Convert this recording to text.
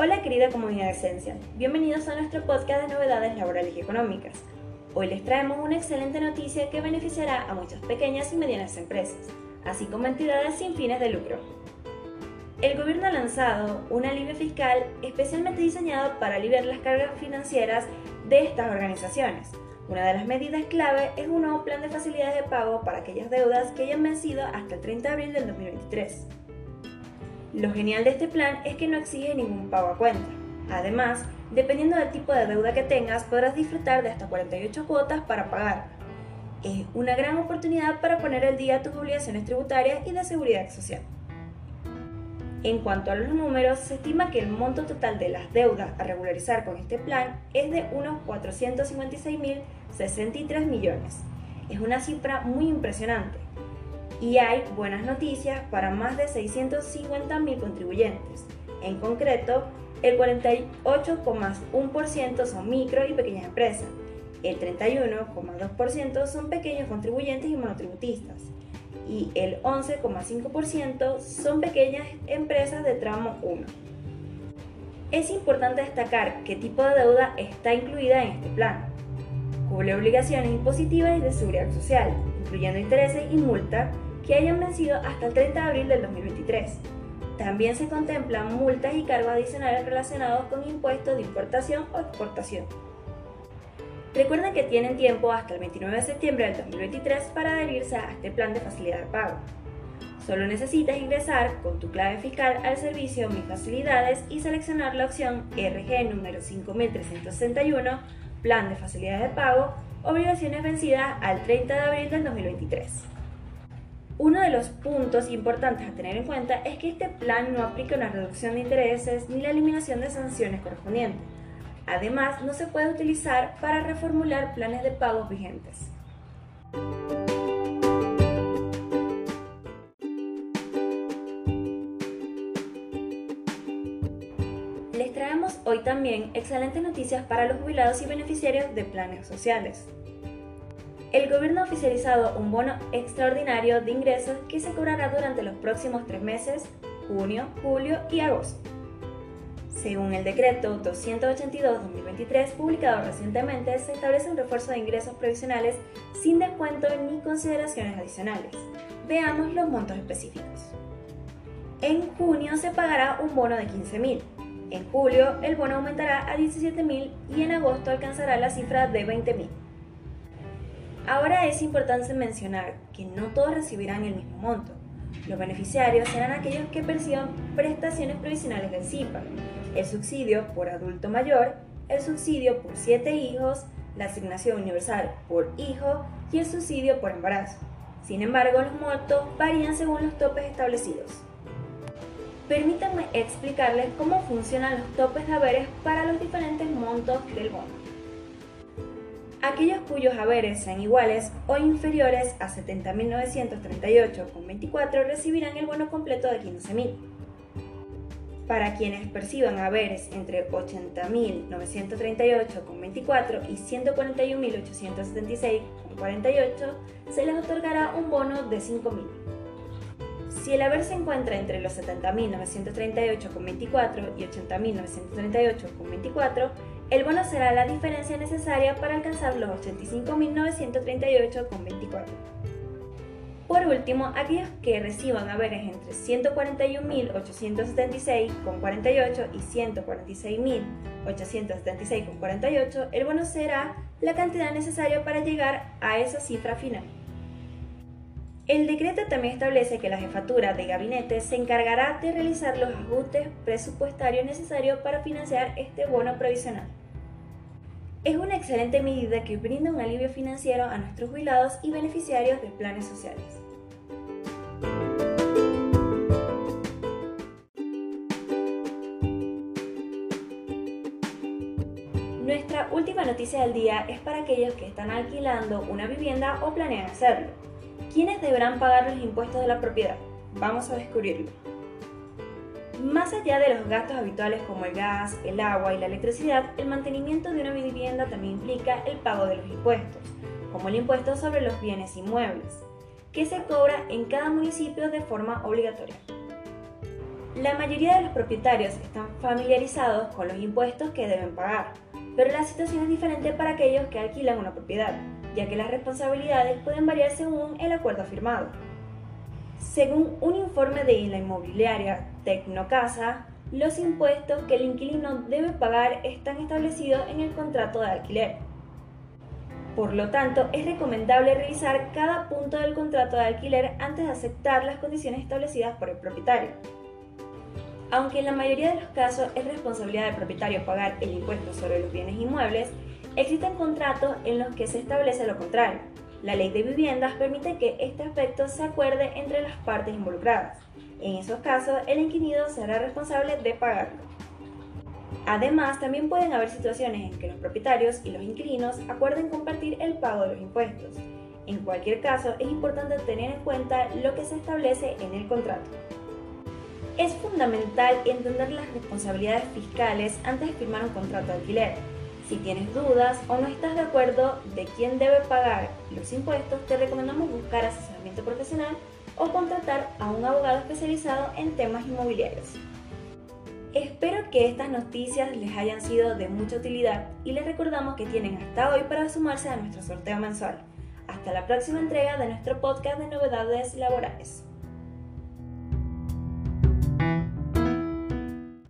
Hola querida comunidad Essential, bienvenidos a nuestro podcast de novedades laborales y económicas. Hoy les traemos una excelente noticia que beneficiará a muchas pequeñas y medianas empresas, así como entidades sin fines de lucro. El gobierno ha lanzado un alivio fiscal especialmente diseñado para aliviar las cargas financieras de estas organizaciones. Una de las medidas clave es un nuevo plan de facilidades de pago para aquellas deudas que hayan vencido hasta el 30 de abril del 2023. Lo genial de este plan es que no exige ningún pago a cuenta. Además, dependiendo del tipo de deuda que tengas, podrás disfrutar de hasta 48 cuotas para pagar. Es una gran oportunidad para poner al día tus obligaciones tributarias y de seguridad social. En cuanto a los números, se estima que el monto total de las deudas a regularizar con este plan es de unos 456.063 millones. Es una cifra muy impresionante y hay buenas noticias para más de 650.000 contribuyentes. En concreto, el 48,1% son micro y pequeñas empresas, el 31,2% son pequeños contribuyentes y monotributistas y el 11,5% son pequeñas empresas de tramo 1. Es importante destacar qué tipo de deuda está incluida en este plan. Cubre obligaciones impositivas y de seguridad social, incluyendo intereses y multas que hayan vencido hasta el 30 de abril del 2023. También se contemplan multas y cargos adicionales relacionados con impuestos de importación o exportación. Recuerden que tienen tiempo hasta el 29 de septiembre del 2023 para adherirse a este plan de facilidad de pago. Solo necesitas ingresar con tu clave fiscal al servicio Mis Facilidades y seleccionar la opción RG número 5361, Plan de Facilidad de Pago, obligaciones vencidas al 30 de abril del 2023. Uno de los puntos importantes a tener en cuenta es que este plan no aplica una reducción de intereses ni la eliminación de sanciones correspondientes. Además, no se puede utilizar para reformular planes de pagos vigentes. Les traemos hoy también excelentes noticias para los jubilados y beneficiarios de planes sociales el gobierno ha oficializado un bono extraordinario de ingresos que se cobrará durante los próximos tres meses, junio, julio y agosto. Según el decreto 282-2023 publicado recientemente, se establece un refuerzo de ingresos previsionales sin descuento ni consideraciones adicionales. Veamos los montos específicos. En junio se pagará un bono de 15.000. En julio el bono aumentará a 17.000 y en agosto alcanzará la cifra de 20.000. Ahora es importante mencionar que no todos recibirán el mismo monto. Los beneficiarios serán aquellos que perciban prestaciones provisionales del CIPA, el subsidio por adulto mayor, el subsidio por siete hijos, la asignación universal por hijo y el subsidio por embarazo. Sin embargo, los montos varían según los topes establecidos. Permítanme explicarles cómo funcionan los topes de haberes para los diferentes montos del bono. Aquellos cuyos haberes sean iguales o inferiores a 70.938,24 recibirán el bono completo de 15.000. Para quienes perciban haberes entre 80.938,24 y 141.876,48, se les otorgará un bono de 5.000. Si el haber se encuentra entre los 70.938,24 y 80.938,24, el bono será la diferencia necesaria para alcanzar los 85.938,24. Por último, aquellos que reciban haberes entre 141.876,48 y 146.876,48, el bono será la cantidad necesaria para llegar a esa cifra final. El decreto también establece que la jefatura de gabinete se encargará de realizar los ajustes presupuestarios necesarios para financiar este bono provisional. Es una excelente medida que brinda un alivio financiero a nuestros jubilados y beneficiarios de planes sociales. Nuestra última noticia del día es para aquellos que están alquilando una vivienda o planean hacerlo. ¿Quiénes deberán pagar los impuestos de la propiedad? Vamos a descubrirlo. Más allá de los gastos habituales como el gas, el agua y la electricidad, el mantenimiento de una vivienda también implica el pago de los impuestos, como el impuesto sobre los bienes inmuebles, que se cobra en cada municipio de forma obligatoria. La mayoría de los propietarios están familiarizados con los impuestos que deben pagar, pero la situación es diferente para aquellos que alquilan una propiedad, ya que las responsabilidades pueden variar según el acuerdo firmado. Según un informe de la inmobiliaria Tecnocasa, los impuestos que el inquilino debe pagar están establecidos en el contrato de alquiler. Por lo tanto, es recomendable revisar cada punto del contrato de alquiler antes de aceptar las condiciones establecidas por el propietario. Aunque en la mayoría de los casos es responsabilidad del propietario pagar el impuesto sobre los bienes inmuebles, existen contratos en los que se establece lo contrario. La ley de viviendas permite que este aspecto se acuerde entre las partes involucradas. En esos casos, el inquilino será responsable de pagarlo. Además, también pueden haber situaciones en que los propietarios y los inquilinos acuerden compartir el pago de los impuestos. En cualquier caso, es importante tener en cuenta lo que se establece en el contrato. Es fundamental entender las responsabilidades fiscales antes de firmar un contrato de alquiler. Si tienes dudas o no estás de acuerdo de quién debe pagar los impuestos, te recomendamos buscar asesoramiento profesional o contratar a un abogado especializado en temas inmobiliarios. Espero que estas noticias les hayan sido de mucha utilidad y les recordamos que tienen hasta hoy para sumarse a nuestro sorteo mensual. Hasta la próxima entrega de nuestro podcast de novedades laborales.